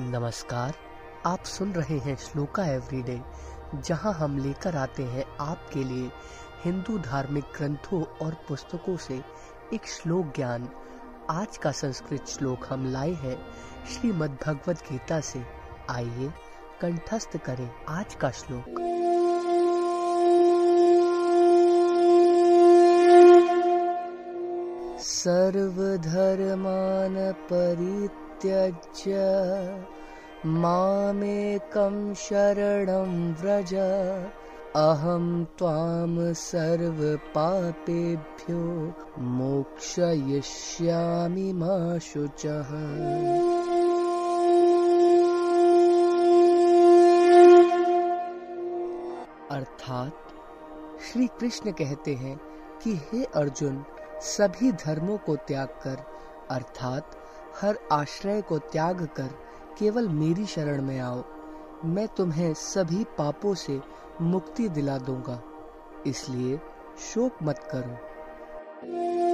नमस्कार, आप सुन रहे हैं श्लोका एवरीडे, जहाँ हम लेकर आते हैं आपके लिए हिंदू धार्मिक ग्रंथों और पुस्तकों से एक श्लोक ज्ञान। आज का संस्कृत श्लोक हम लाए हैं श्रीमद् भगवत गीता से। आइए, कंठस्थ करें आज का श्लोक। सर्वधर्मान परित्यज्य मामेकं शरणं व्रज। अहं त्वां सर्वपापेभ्यो मोक्षयिष्यामि मा शुचः। अर्थात श्री कृष्ण कहते हैं कि हे अर्जुन, सभी धर्मों को त्याग कर अर्थात हर आश्रय को त्याग कर केवल मेरी शरण में आओ। मैं तुम्हें सभी पापों से मुक्ति दिला दूँगा। इसलिए शोक मत करो।